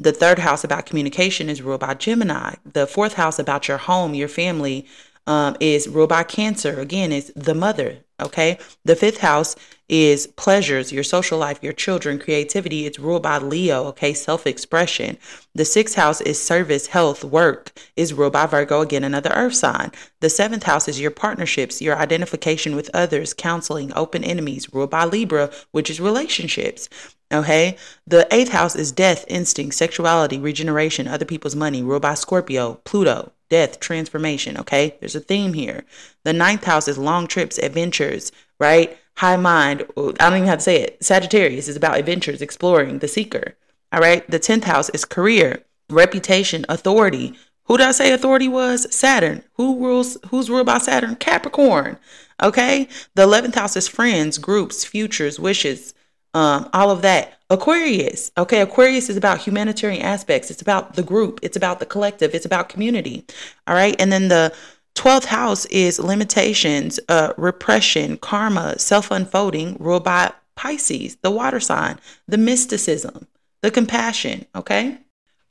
A: The third house about communication is ruled by Gemini. The fourth house about your home, your family, um, is ruled by Cancer. Again, it's the mother, Okay. The fifth house is pleasures, your social life, your children, creativity. It's ruled by Leo. Okay. Self expression. The sixth house is service, health, work, is ruled by Virgo. Again, another earth sign. The seventh house is your partnerships, your identification with others, counseling, open enemies, ruled by Libra, which is relationships. Okay. The eighth house is death, instinct, sexuality, regeneration, other people's money, ruled by Scorpio, Pluto, death, transformation. Okay. There's a theme here. The ninth house is long trips, adventures, right? High mind. I don't even have to say it. Sagittarius is about adventures, exploring, the seeker. All right. The 10th house is career, reputation, authority. Who did I say authority was? Saturn. Who rules? Who's ruled by Saturn? Capricorn. Okay. The 11th house is friends, groups, futures, wishes, um, all of that. Aquarius. Okay. Aquarius is about humanitarian aspects. It's about the group. It's about the collective. It's about community. All right. And then the 12th house is limitations, uh, repression, karma, self unfolding, ruled by Pisces, the water sign, the mysticism, the compassion. Okay.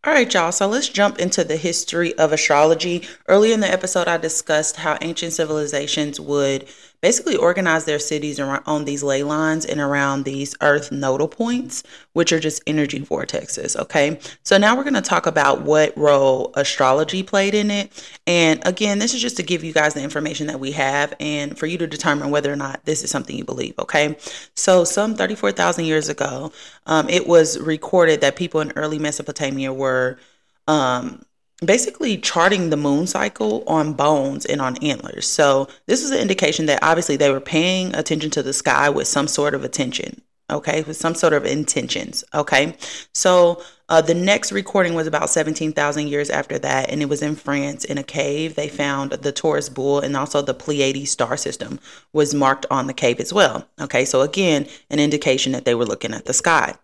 A: All right, y'all. So let's jump into the history of astrology. Earlier in the episode, I discussed how ancient civilizations would basically organize their cities around on these ley lines and around these earth nodal points, which are just energy vortexes. Okay. So now we're going to talk about what role astrology played in it. And again, this is just to give you guys the information that we have and for you to determine whether or not this is something you believe. Okay. So some 34,000 years ago, um, it was recorded that people in early Mesopotamia were um, basically charting the moon cycle on bones and on antlers. So this is an indication that obviously they were paying attention to the sky with some sort of attention. Okay, with some sort of intentions. Okay, so uh, the next recording was about 17,000 years after that, and it was in France in a cave. They found the Taurus bull and also the Pleiades star system was marked on the cave as well. Okay, so again, an indication that they were looking at the sky.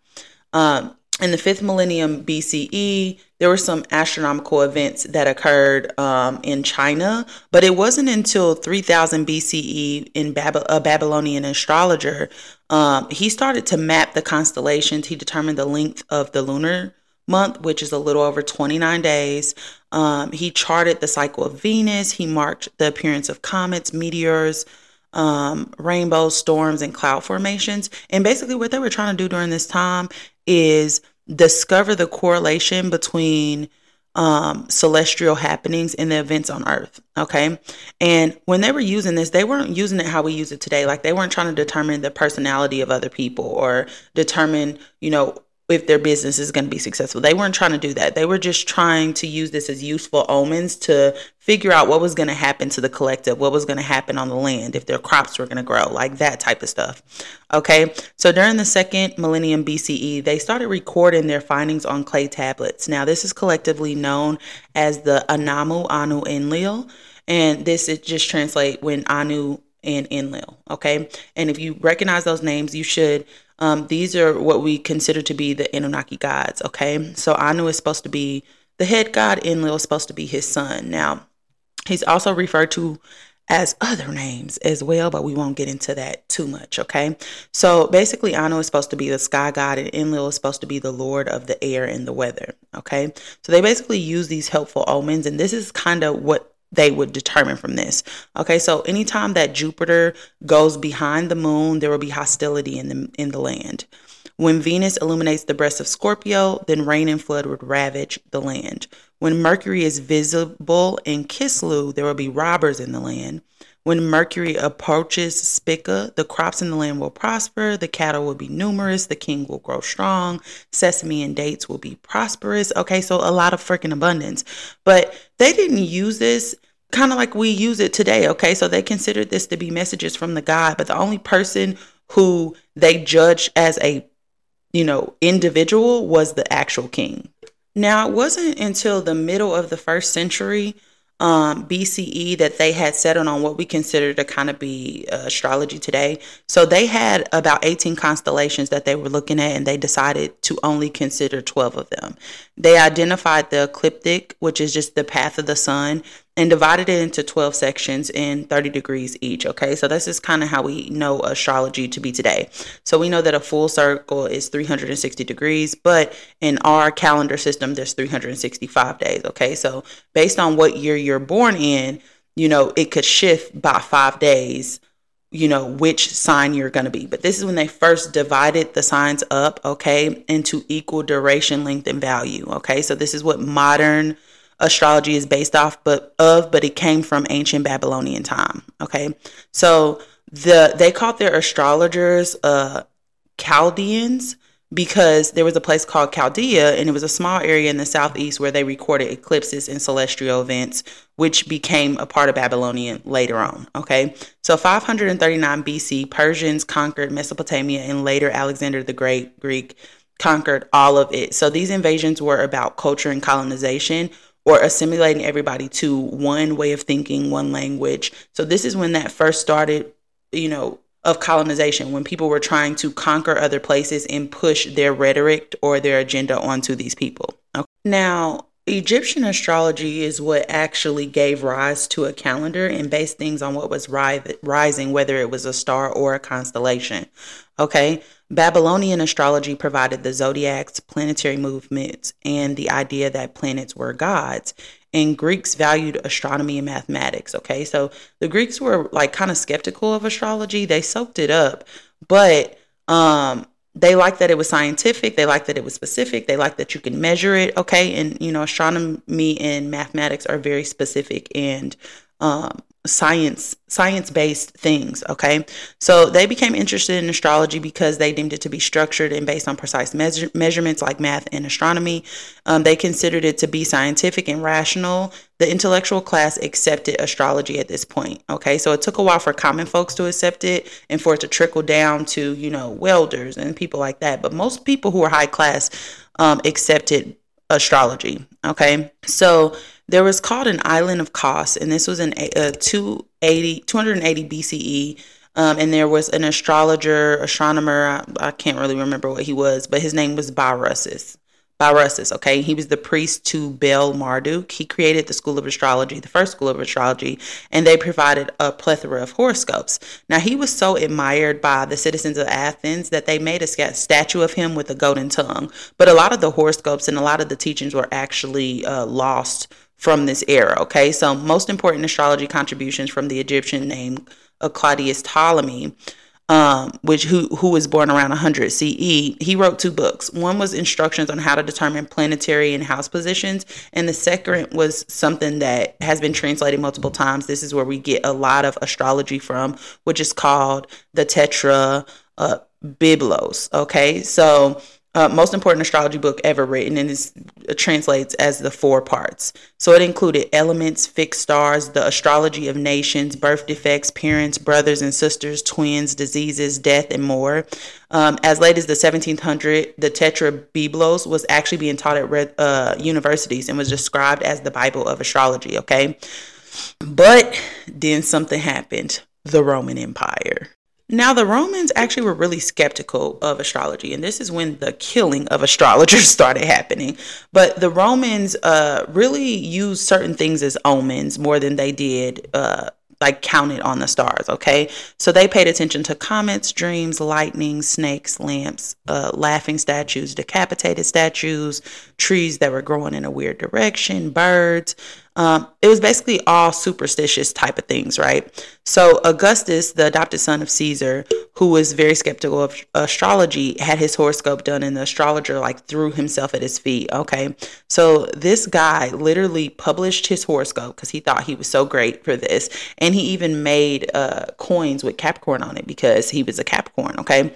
A: Um, in the fifth millennium BCE, there were some astronomical events that occurred um, in China, but it wasn't until 3000 BCE in Bab- a Babylonian astrologer, um, he started to map the constellations. He determined the length of the lunar month, which is a little over 29 days. Um, he charted the cycle of Venus. He marked the appearance of comets, meteors, um, rainbows, storms, and cloud formations. And basically, what they were trying to do during this time is discover the correlation between um, celestial happenings and the events on earth. Okay. And when they were using this, they weren't using it how we use it today. Like they weren't trying to determine the personality of other people or determine, you know, if their business is going to be successful. They weren't trying to do that. They were just trying to use this as useful omens to figure out what was going to happen to the collective, what was going to happen on the land, if their crops were going to grow, like that type of stuff. Okay. So during the second millennium BCE, they started recording their findings on clay tablets. Now, this is collectively known as the Enuma Anu Enlil. And this is just translate when Anu and Enlil. Okay. And if you recognize those names, you should um, these are what we consider to be the Anunnaki gods. Okay, so Anu is supposed to be the head god. Enlil is supposed to be his son. Now, he's also referred to as other names as well, but we won't get into that too much, okay? So basically, Anu is supposed to be the sky god, and Enlil is supposed to be the lord of the air and the weather, okay? So they basically use these helpful omens, and this is kind of what they would determine from this. Okay, so anytime that Jupiter goes behind the moon, there will be hostility in the in the land. When Venus illuminates the breast of Scorpio, then rain and flood would ravage the land. When Mercury is visible in Kislev, there will be robbers in the land. When Mercury approaches Spica, the crops in the land will prosper, the cattle will be numerous, the king will grow strong, sesame and dates will be prosperous. Okay, so a lot of freaking abundance. But they didn't use this kind of like we use it today. Okay, so they considered this to be messages from the God, but the only person who they judged as a you know individual was the actual king. Now, it wasn't until the middle of the first century um, BCE that they had settled on what we consider to kind of be uh, astrology today. So they had about 18 constellations that they were looking at, and they decided to only consider 12 of them. They identified the ecliptic, which is just the path of the sun, and divided it into 12 sections in 30 degrees each. Okay, so this is kind of how we know astrology to be today. So we know that a full circle is 360 degrees, but in our calendar system, there's 365 days. Okay, so based on what year you're born in, you know, it could shift by five days you know which sign you're going to be but this is when they first divided the signs up okay into equal duration length and value okay so this is what modern astrology is based off but of but it came from ancient babylonian time okay so the they called their astrologers uh chaldeans because there was a place called Chaldea, and it was a small area in the southeast where they recorded eclipses and celestial events, which became a part of Babylonian later on. Okay, so 539 BC, Persians conquered Mesopotamia, and later Alexander the Great, Greek, conquered all of it. So these invasions were about culture and colonization or assimilating everybody to one way of thinking, one language. So this is when that first started, you know, of colonization, when people were trying to conquer other places and push their rhetoric or their agenda onto these people. Okay. Now, Egyptian astrology is what actually gave rise to a calendar and based things on what was ri- rising, whether it was a star or a constellation. Okay. Babylonian astrology provided the zodiacs, planetary movements, and the idea that planets were gods. And Greeks valued astronomy and mathematics. Okay. So the Greeks were like kind of skeptical of astrology. They soaked it up, but um, they liked that it was scientific. They liked that it was specific. They liked that you can measure it. Okay. And, you know, astronomy and mathematics are very specific and um, science science based things okay? So they became interested in astrology because they deemed it to be structured and based on precise measure- measurements like math and astronomy. Um, they considered it to be scientific and rational. The intellectual class accepted astrology at this point okay? So it took a while for common folks to accept it and for it to trickle down to you know welders and people like that. But most people who are high class um, accepted astrology okay? So there was called an island of Kos, and this was in uh, 280, 280 BCE. Um, and there was an astrologer, astronomer, I, I, can't really remember what he was, but his name was Berossus. Berossus, okay? He was the priest to Bel Marduk. He created the school of astrology, the first school of astrology, and they provided a plethora of horoscopes. Now, he was so admired by the citizens of Athens that they made a statue of him with a golden tongue. But a lot of the horoscopes and a lot of the teachings were actually uh, lost from this era. Okay, so most important astrology contributions from the Egyptian named Claudius Ptolemy, um, which who who was born around 100 CE. He wrote two books. One was instructions on how to determine planetary and house positions, and the second was something that has been translated multiple times. This is where we get a lot of astrology from, which is called the Tetra uh, Biblos. Okay, so uh, most important astrology book ever written, and it translates as the four parts. So it included elements, fixed stars, the astrology of nations, birth defects, parents, brothers and sisters, twins, diseases, death, and more. Um, as late as the 1700s, the Tetrabiblos was actually being taught at uh, universities and was described as the Bible of astrology. Okay, but then something happened: the Roman Empire. Now, the Romans actually were really skeptical of astrology, and this is when the killing of astrologers started happening. But the Romans uh, really used certain things as omens more than they did. Uh, like counted on the stars, okay? So they paid attention to comets, dreams, lightning, snakes, lamps, uh, laughing statues, decapitated statues, trees that were growing in a weird direction, birds. Um, it was basically all superstitious type of things, right? So Augustus, the adopted son of Caesar, who was very skeptical of astrology, had his horoscope done, and the astrologer like threw himself at his feet. Okay, so this guy literally published his horoscope because he thought he was so great for this, and he even made uh, coins with Capricorn on it because he was a Capricorn. Okay.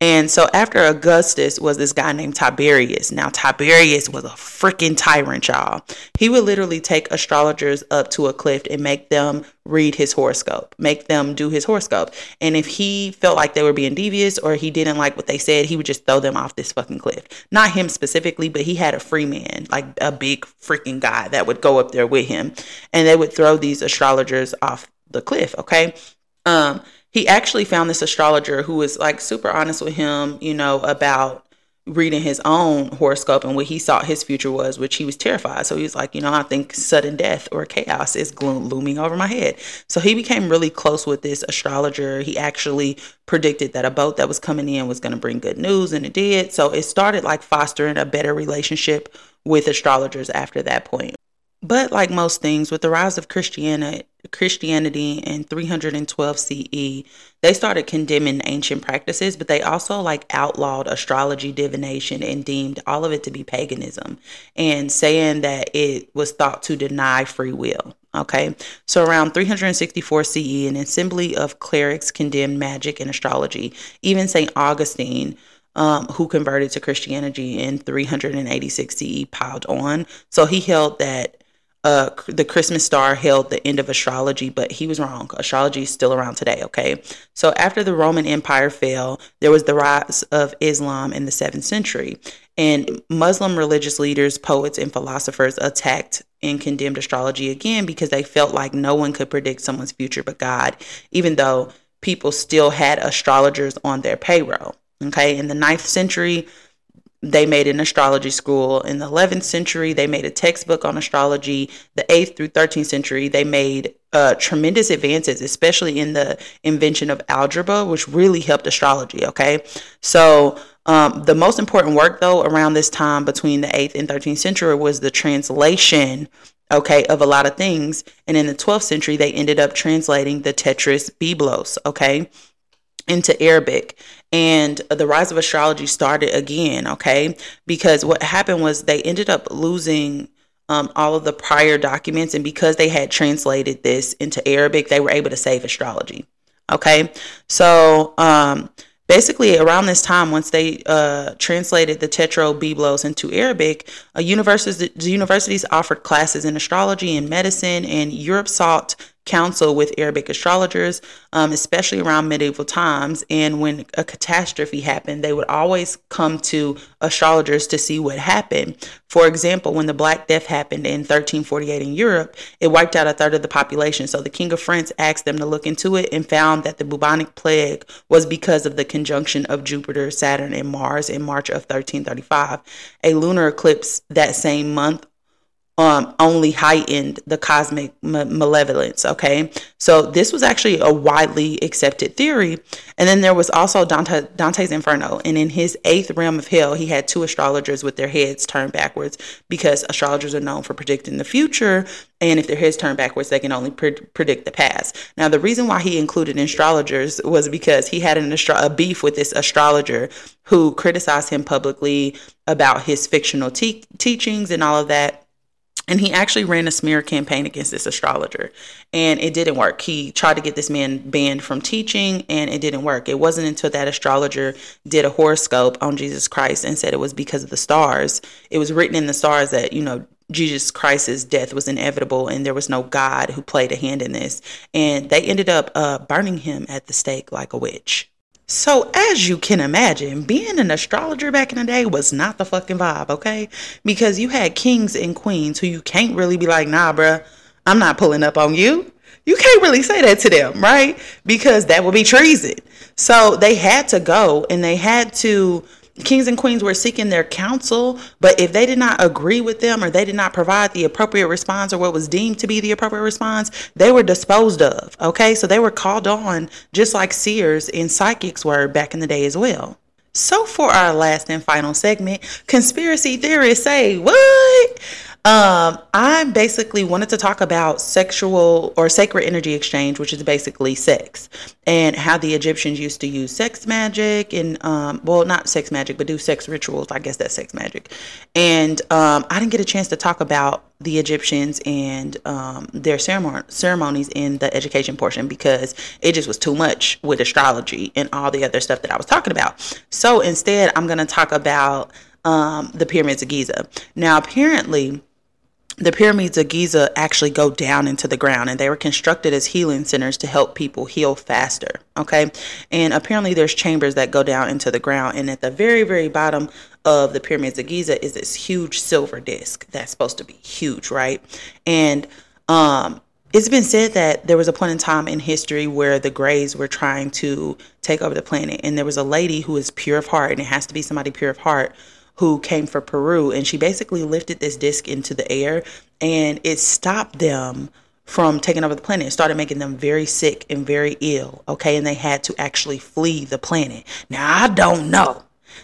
A: And so after Augustus was this guy named Tiberius. Now Tiberius was a freaking tyrant, y'all. He would literally take astrologers up to a cliff and make them read his horoscope, make them do his horoscope. And if he felt like they were being devious or he didn't like what they said, he would just throw them off this fucking cliff. Not him specifically, but he had a free man, like a big freaking guy that would go up there with him and they would throw these astrologers off the cliff, okay? Um he actually found this astrologer who was like super honest with him, you know, about reading his own horoscope and what he thought his future was, which he was terrified. So he was like, you know, I think sudden death or chaos is looming over my head. So he became really close with this astrologer. He actually predicted that a boat that was coming in was going to bring good news, and it did. So it started like fostering a better relationship with astrologers after that point. But like most things, with the rise of Christianity, Christianity in 312 CE, they started condemning ancient practices, but they also like outlawed astrology, divination, and deemed all of it to be paganism, and saying that it was thought to deny free will. Okay, so around 364 CE, an assembly of clerics condemned magic and astrology. Even Saint Augustine um, who converted to Christianity in 386 CE piled on. So he held that uh, the Christmas star held the end of astrology, but he was wrong. Astrology is still around today, okay? So after the Roman Empire fell, there was the rise of Islam in the 7th century. And Muslim religious leaders, poets, and philosophers attacked and condemned astrology again because they felt like no one could predict someone's future but God, even though people still had astrologers on their payroll. Okay, in the ninth century, they made an astrology school. In the 11th century, they made a textbook on astrology. The 8th through 13th century, they made uh, tremendous advances, especially in the invention of algebra, which really helped astrology. Okay. So, um, the most important work, though, around this time between the 8th and 13th century was the translation okay, of a lot of things. And in the 12th century, they ended up translating the Tetrabiblos, okay, into Arabic. And the rise of astrology started again, okay, because what happened was they ended up losing um, all of the prior documents. And because they had translated this into Arabic, they were able to save astrology, okay. So, um, basically around this time once they uh, translated the Tetrabiblos into arabic universities, universities offered classes in astrology and medicine and europe sought counsel with Arabic astrologers, um, especially around medieval times. And when a catastrophe happened, they would always come to astrologers to see what happened. For example, when the Black Death happened in 1348 in Europe, it wiped out a third of the population. So the King of France asked them to look into it and found that the bubonic plague was because of the conjunction of Jupiter, Saturn, and Mars in March of 1335. A lunar eclipse that same month um, only heightened the cosmic malevolence. Okay, so this was actually a widely accepted theory. And then there was also Dante, Dante's Inferno, and in his eighth realm of hell, he had two astrologers with their heads turned backwards because astrologers are known for predicting the future. And if their heads turn backwards, they can only pre- predict the past. Now, the reason why he included astrologers was because he had an astro- a beef with this astrologer who criticized him publicly about his fictional te- teachings and all of that and he actually ran a smear campaign against this astrologer. And it didn't work. He tried to get this man banned from teaching and it didn't work. It wasn't until that astrologer did a horoscope on jesus christ and said it was because of the stars. It was written in the stars that you know jesus christ's death was inevitable and there was no god who played a hand in this. And they ended up uh, burning him at the stake like a witch so, as you can imagine, being an astrologer back in the day was not the fucking vibe, okay? Because you had kings and queens who you can't really be like, nah, bruh, I'm not pulling up on you. You can't really say that to them, right? Because that would be treason. So, they had to go and they had to kings and queens were seeking their counsel, but if they did not agree with them or they did not provide the appropriate response or what was deemed to be the appropriate response, they were disposed of. Okay, so they were called on just like seers and psychics were back in the day as well. So, for our last and final segment, conspiracy theorists say, What? Um, I basically wanted to talk about sexual or sacred energy exchange, which is basically sex, and how the Egyptians used to use sex magic and, um, well, not sex magic, but do sex rituals. I guess that's sex magic. And um, I didn't get a chance to talk about the Egyptians and um, their ceremon- ceremonies in the education portion because it just was too much with astrology and all the other stuff that I was talking about. So instead, I'm going to talk about um, the pyramids of Giza. Now, apparently, the pyramids of Giza actually go down into the ground and they were constructed as healing centers to help people heal faster. Okay. And apparently there's chambers that go down into the ground. And at the very, very bottom of the pyramids of Giza is this huge silver disc that's supposed to be huge, right? And um, it's been said that there was a point in time in history where the Greys were trying to take over the planet. And there was a lady who is pure of heart, and it has to be somebody pure of heart who came from Peru, and she basically lifted this disc into the air, and it stopped them from taking over the planet. It started making them very sick and very ill. Okay, and they had to actually flee the planet. Now I don't know.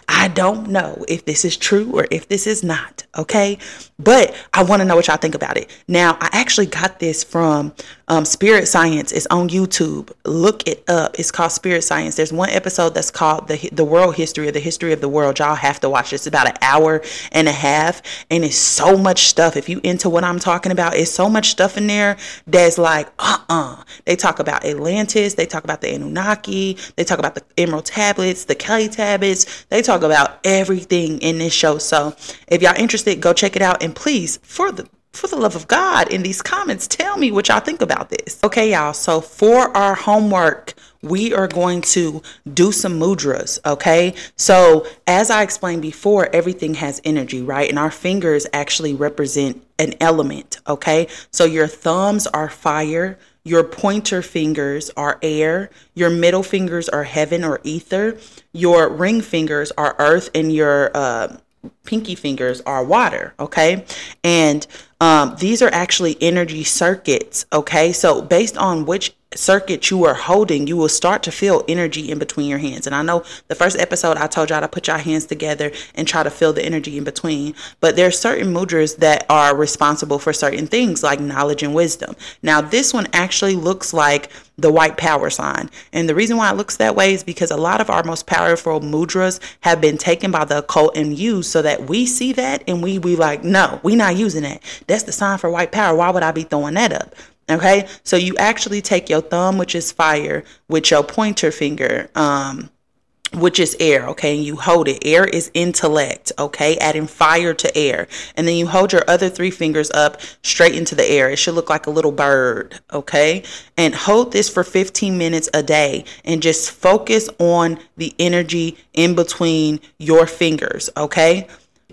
A: I don't know if this is true or if this is not, okay? But I want to know what y'all think about it. Now, I actually got this from Um, Spirit Science is on YouTube. Look it up. It's called Spirit Science. There's one episode that's called the the world history or the history of the world. Y'all have to watch. It's about an hour and a half, and it's so much stuff. If you into what I'm talking about, it's so much stuff in there that's like, uh-uh. They talk about Atlantis. They talk about the Anunnaki. They talk about the Emerald Tablets, the Kelly Tablets. They talk about everything in this show. So if y'all interested, go check it out. And please, for the for the love of God, in these comments, tell me what y'all think about this. Okay, y'all. So for our homework, we are going to do some mudras. Okay. So as I explained before, everything has energy, right? And our fingers actually represent an element. Okay. So your thumbs are fire. Your pointer fingers are air. Your middle fingers are heaven or ether. Your ring fingers are earth, and your uh, pinky fingers are water. Okay. And um, these are actually energy circuits. Okay. So, based on which circuit you are holding, you will start to feel energy in between your hands. And I know the first episode I told y'all to put your hands together and try to feel the energy in between. But there are certain mudras that are responsible for certain things like knowledge and wisdom. Now, this one actually looks like the white power sign. And the reason why it looks that way is because a lot of our most powerful mudras have been taken by the occult and used so that we see that and we we like, no, we not using that. That's the sign for white power. Why would I be throwing that up? Okay, so you actually take your thumb, which is fire, with your pointer finger, um, which is air, okay, and you hold it. Air is intellect, okay, adding fire to air. And then you hold your other three fingers up straight into the air. It should look like a little bird, okay? And hold this for 15 minutes a day and just focus on the energy in between your fingers, okay?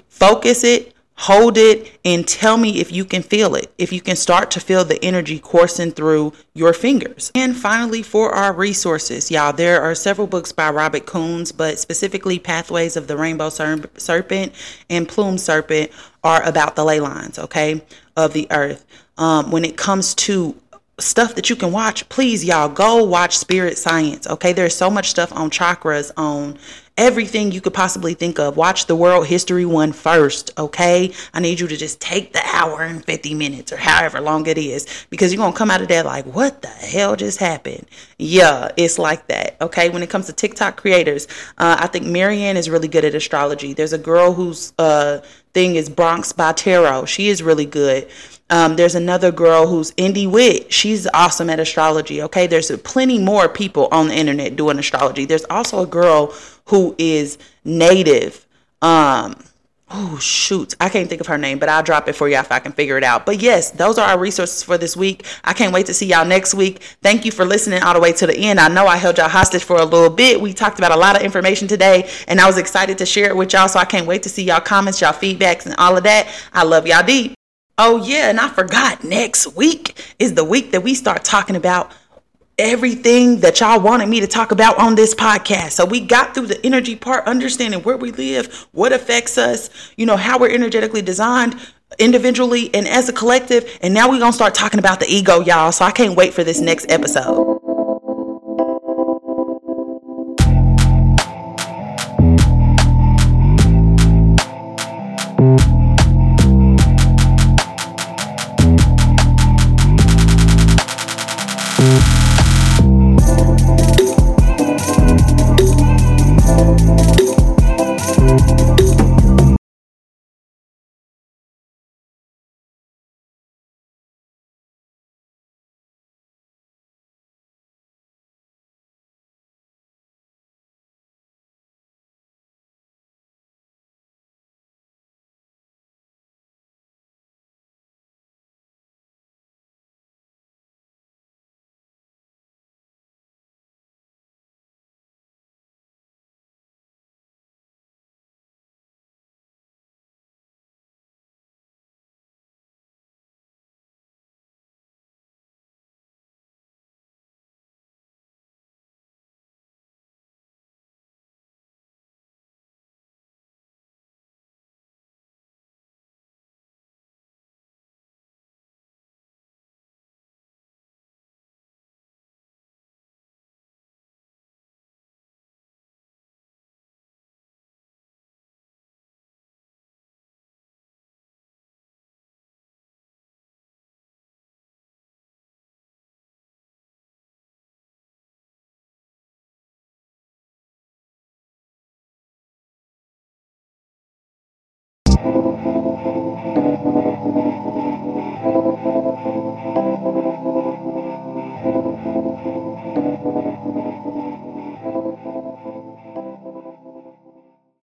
A: Focus it, hold it and tell me if you can feel it, if you can start to feel the energy coursing through your fingers. And finally, for our resources, y'all, there are several books by Robert Coons, but specifically Pathways of the Rainbow Serpent and Plume Serpent are about the ley lines, okay, of the earth. Um, when it comes to stuff that you can watch, please, y'all, go watch Spirit Science, okay? There's so much stuff on chakras, on everything you could possibly think of. Watch the world history one first, okay? I need you to just take the hour and 50 minutes or however long it is because you're going to come out of there like, what the hell just happened? Yeah, it's like that, okay? When it comes to TikTok creators, uh, I think Marianne is really good at astrology. There's a girl who's uh, thing is Bronx by Tarot. She is really good. Um, there's another girl who's Indie Wit. She's awesome at astrology. Okay, there's plenty more people on the internet doing astrology. There's also a girl who is native. Um, oh shoot, I can't think of her name, but I'll drop it for y'all if I can figure it out. But yes, those are our resources for this week. I can't wait to see y'all next week. Thank you for listening all the way to the end. I know I held y'all hostage for a little bit. We talked about a lot of information today, and I was excited to share it with y'all. So I can't wait to see y'all comments, y'all feedbacks, and all of that. I love y'all deep. Oh yeah, and I forgot. Next week is the week that we start talking about everything that y'all wanted me to talk about on this podcast. So we got through the energy part, understanding where we live, what affects us, you know, how we're energetically designed individually and as a collective. And now we're going to start talking about the ego, y'all. So I can't wait for this next episode.